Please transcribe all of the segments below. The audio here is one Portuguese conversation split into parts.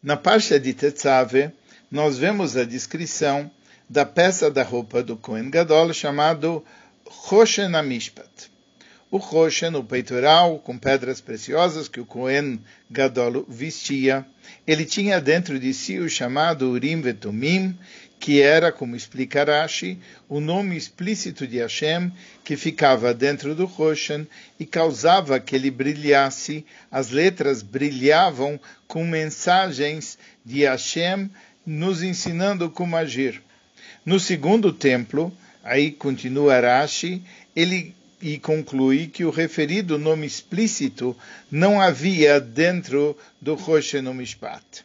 Na parte de Tetzave, nós vemos a descrição da peça da roupa do Kohen Gadol chamado Roshen Amishpat. O Roshen, o peitoral com pedras preciosas que o Kohen Gadol vestia, ele tinha dentro de si o chamado Urim Vetumim, que era, como explica Rashi, o nome explícito de Hashem que ficava dentro do Roshan e causava que ele brilhasse. As letras brilhavam com mensagens de Hashem nos ensinando como agir. No segundo templo, aí continua Rashi, ele e conclui que o referido nome explícito não havia dentro do Roshan Mishpat.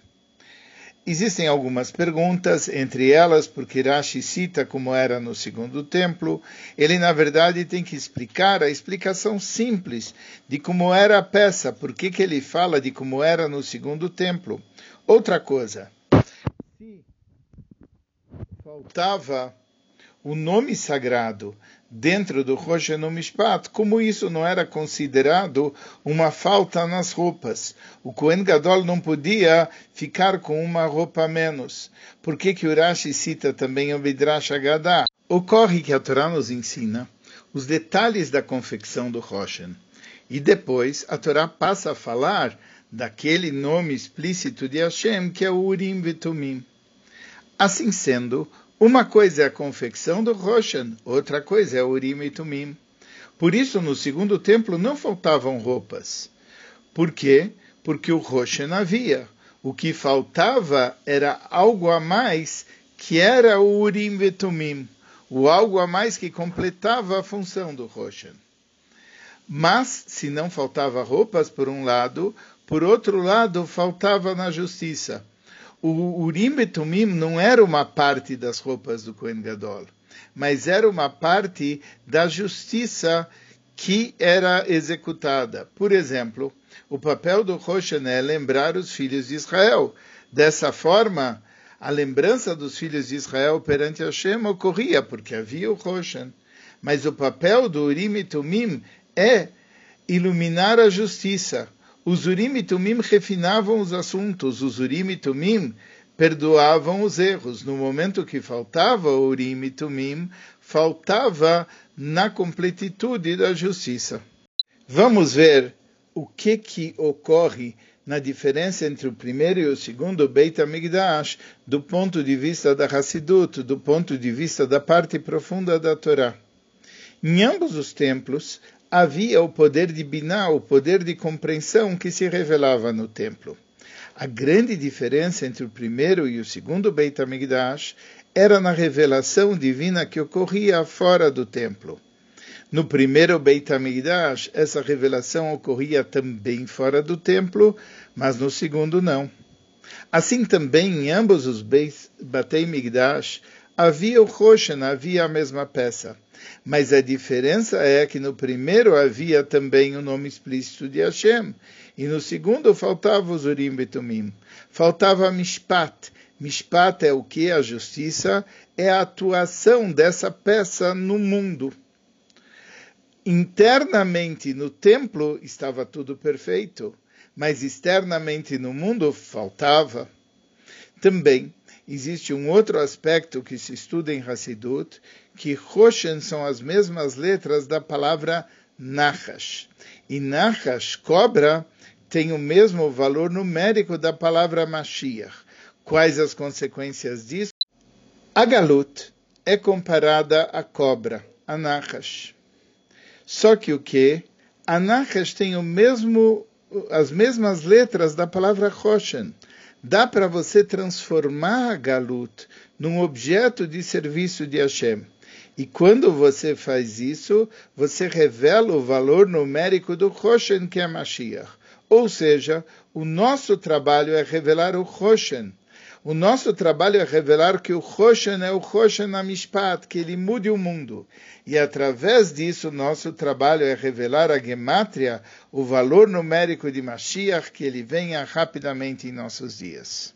Existem algumas perguntas, entre elas, porque Rashi cita como era no segundo templo, ele na verdade tem que explicar a explicação simples de como era a peça, por que ele fala de como era no segundo templo. Outra coisa, se faltava o nome sagrado dentro do Rosh Mishpat, como isso não era considerado uma falta nas roupas. O Kohen Gadol não podia ficar com uma roupa a menos. Por que, que Urashi cita também o Midrash Agadá? Ocorre que a Torá nos ensina os detalhes da confecção do Roshen. E depois a Torá passa a falar daquele nome explícito de Hashem, que é o Urim Vitumim. Assim sendo, uma coisa é a confecção do Roshan, outra coisa é o Urim e Tumim. Por isso, no segundo templo não faltavam roupas. Por quê? Porque o Roshan havia. O que faltava era algo a mais, que era o Urim e Tumim, o algo a mais que completava a função do Roshan. Mas, se não faltava roupas, por um lado, por outro lado, faltava na justiça o Urim e Tumim não era uma parte das roupas do Kohen Gadol, mas era uma parte da justiça que era executada. Por exemplo, o papel do Roshan é lembrar os filhos de Israel. Dessa forma, a lembrança dos filhos de Israel perante Hashem ocorria, porque havia o Roshan. Mas o papel do Urim e Tumim é iluminar a justiça. Os Urim e Tumim refinavam os assuntos, os Urim e Tumim perdoavam os erros. No momento que faltava Urim e Tumim, faltava na completitude da justiça. Vamos ver o que, que ocorre na diferença entre o primeiro e o segundo Beit HaMikdash do ponto de vista da Hassidut, do ponto de vista da parte profunda da Torá. Em ambos os templos, havia o poder de Binah, o poder de compreensão que se revelava no templo. A grande diferença entre o primeiro e o segundo Beit HaMikdash era na revelação divina que ocorria fora do templo. No primeiro Beit HaMikdash, essa revelação ocorria também fora do templo, mas no segundo não. Assim também em ambos os Beit Migdash havia o Roshan, havia a mesma peça. Mas a diferença é que no primeiro havia também o nome explícito de Hashem, e no segundo faltava os Urim Betumim. Faltava Mishpat. Mishpat é o que? A justiça é a atuação dessa peça no mundo. Internamente no templo estava tudo perfeito, mas externamente no mundo faltava. Também existe um outro aspecto que se estuda em Hassidut, que Roshen são as mesmas letras da palavra Nachash. E Nachash, cobra, tem o mesmo valor numérico da palavra Mashiach. Quais as consequências disso? A Galut é comparada à cobra, a Nachash. Só que o que? A Nachash tem o mesmo, as mesmas letras da palavra Roshen dá para você transformar a Galut num objeto de serviço de Hashem. E quando você faz isso, você revela o valor numérico do Roshen, que é Mashiach. Ou seja, o nosso trabalho é revelar o Roshen. O nosso trabalho é revelar que o Roshen é o Roshen Amishpat, que ele mude o mundo. E através disso, nosso trabalho é revelar a Gematria, o valor numérico de Mashiach, que ele venha rapidamente em nossos dias.